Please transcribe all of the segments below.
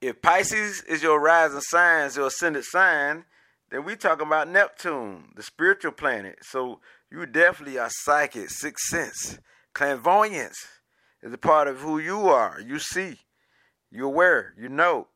if Pisces is your rising sign, your ascendant sign, then we talking about Neptune, the spiritual planet. So you definitely are psychic, sixth sense, clairvoyance is a part of who you are. You see, you're aware, you know,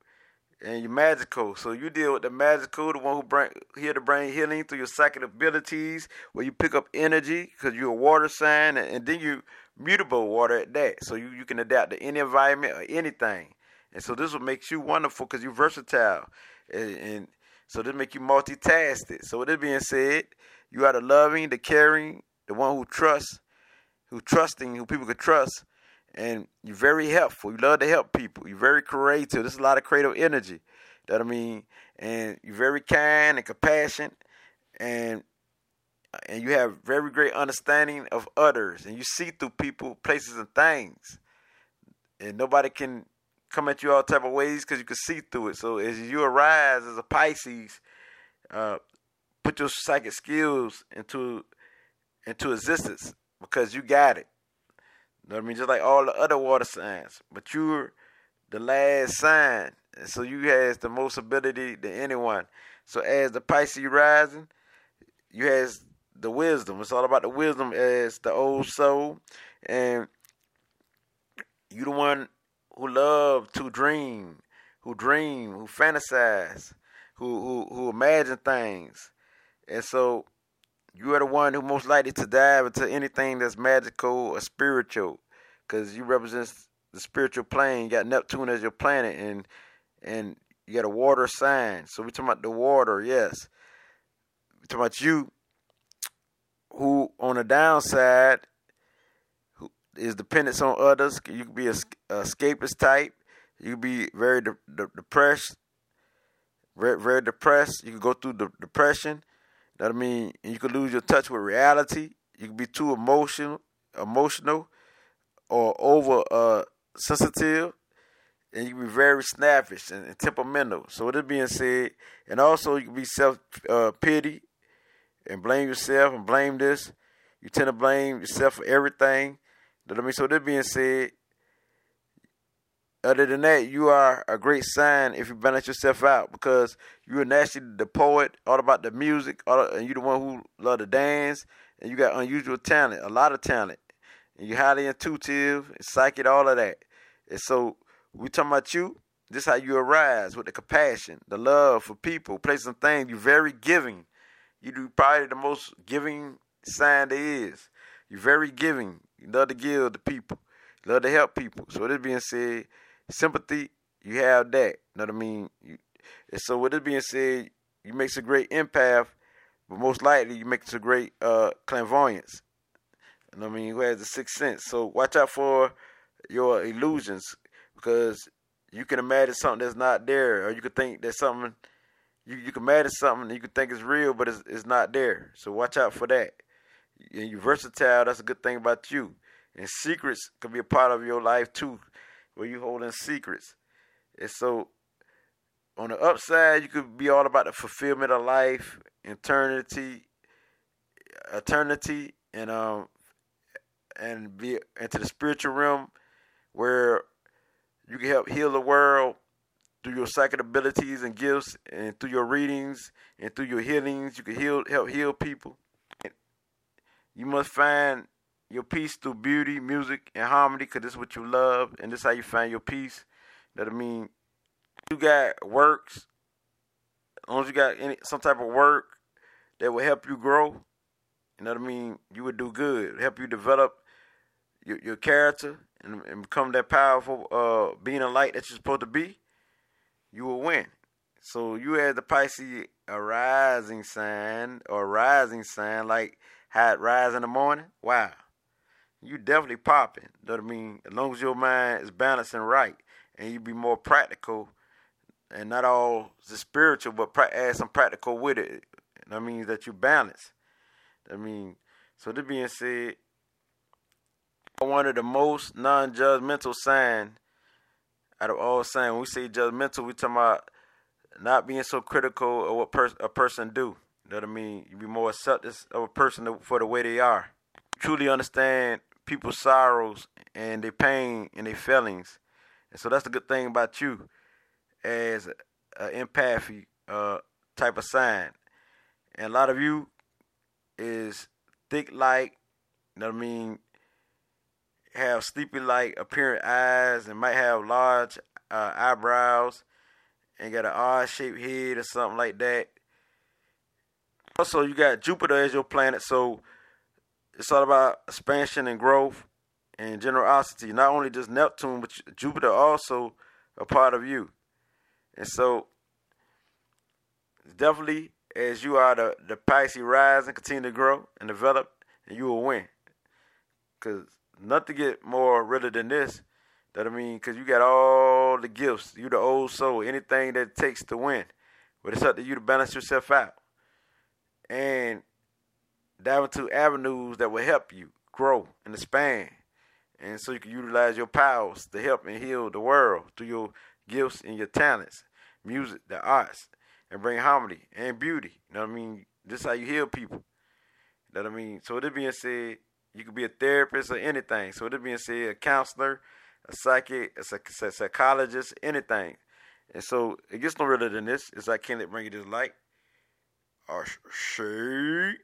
and you're magical. So you deal with the magical, the one who bring here to bring healing through your psychic abilities, where you pick up energy because you're a water sign, and, and then you mutable water at that. So you, you can adapt to any environment or anything. And so this will make you wonderful because you're versatile. And, and so this make you multitasking. So with this being said, you are the loving, the caring, the one who trusts, who trusting, who people could trust, and you're very helpful. You love to help people. You're very creative. There's a lot of creative energy. That I mean, and you're very kind and compassionate, and and you have very great understanding of others, and you see through people, places, and things, and nobody can come at you all type of ways because you can see through it. So as you arise as a Pisces, uh, put your psychic skills into into existence because you got it. You know what I mean? Just like all the other water signs, but you're the last sign, and so you has the most ability than anyone. So as the Pisces rising, you has the wisdom. It's all about the wisdom as the old soul, and you the one who love to dream, who dream, who fantasize, who who who imagine things, and so you are the one who most likely to dive into anything that's magical or spiritual, because you represent the spiritual plane. You got Neptune as your planet, and and you got a water sign. So we're talking about the water, yes. We're talking about you, who on the downside is dependence on others. You can be a, a escapist type. You can be very de- de- depressed, very, very depressed. You can go through the depression. That I mean, you can lose your touch with reality. You can be too emotional, emotional, or over uh, sensitive, and you can be very snappish and, and temperamental. So with it being said, and also you can be self uh, pity and blame yourself and blame this. You tend to blame yourself for everything. I mean? So that being said, other than that, you are a great sign if you balance yourself out because you're naturally the poet, all about the music, all, and you're the one who love to dance, and you got unusual talent, a lot of talent, and you're highly intuitive, and psychic, all of that. And so we talking about you. This how you arise with the compassion, the love for people, places and things. You're very giving. You do probably the most giving sign there is. You're very giving. You love to give to people. You love to help people. So with this being said, sympathy, you have that. You know what I mean? You, so with this being said, you makes a great empath, but most likely you makes a great uh, clairvoyance. You know what I mean? Who has the sixth sense. So watch out for your illusions because you can imagine something that's not there, or you could think that something you you can imagine something you could think is real, but it's it's not there. So watch out for that and you're versatile. That's a good thing about you. And secrets can be a part of your life too, where you're holding secrets. And so, on the upside, you could be all about the fulfillment of life, eternity, eternity, and um, and be into the spiritual realm, where you can help heal the world through your psychic abilities and gifts, and through your readings and through your healings. You can heal, help heal people. You must find your peace through beauty, music, and harmony, because this is what you love, and this is how you find your peace. That I mean, you got works, as long as you got any some type of work that will help you grow, you know what I mean, you would do good. Help you develop your, your character and, and become that powerful uh, being a light that you're supposed to be, you will win. So you as the Pisces a rising sign or rising sign, like how it rise in the morning, wow, you definitely popping. You know what I mean? As long as your mind is balanced and right, and you be more practical, and not all the spiritual, but add some practical with it. That means that you balance. I mean, so this being said, one of the most non-judgmental sign out of all signs. When we say judgmental, we talking about not being so critical of what pers- a person do. You know what I mean? You be more accepting of a person for the way they are. Truly understand people's sorrows and their pain and their feelings. And so that's the good thing about you. as an empathy uh, type of sign. And a lot of you is thick like, you know what I mean, have sleepy like appearing eyes and might have large uh, eyebrows and got an odd shaped head or something like that. Also, you got Jupiter as your planet, so it's all about expansion and growth and generosity. Not only just Neptune, but Jupiter also a part of you. And so, definitely, as you are the, the Pisces rise and continue to grow and develop, and you will win. Because nothing get more realer than this. That I mean, because you got all the gifts. You the old soul. Anything that takes to win. But it's up to you to balance yourself out. And dive into avenues that will help you grow and expand. And so you can utilize your powers to help and heal the world through your gifts and your talents, music, the arts, and bring harmony and beauty. You know what I mean? This is how you heal people. You know what I mean? So with it being said, you could be a therapist or anything. So with it being said, a counselor, a psychic, a, psychologist, anything. And so it gets no realer than this. It's like can it bring you this light? Or shade.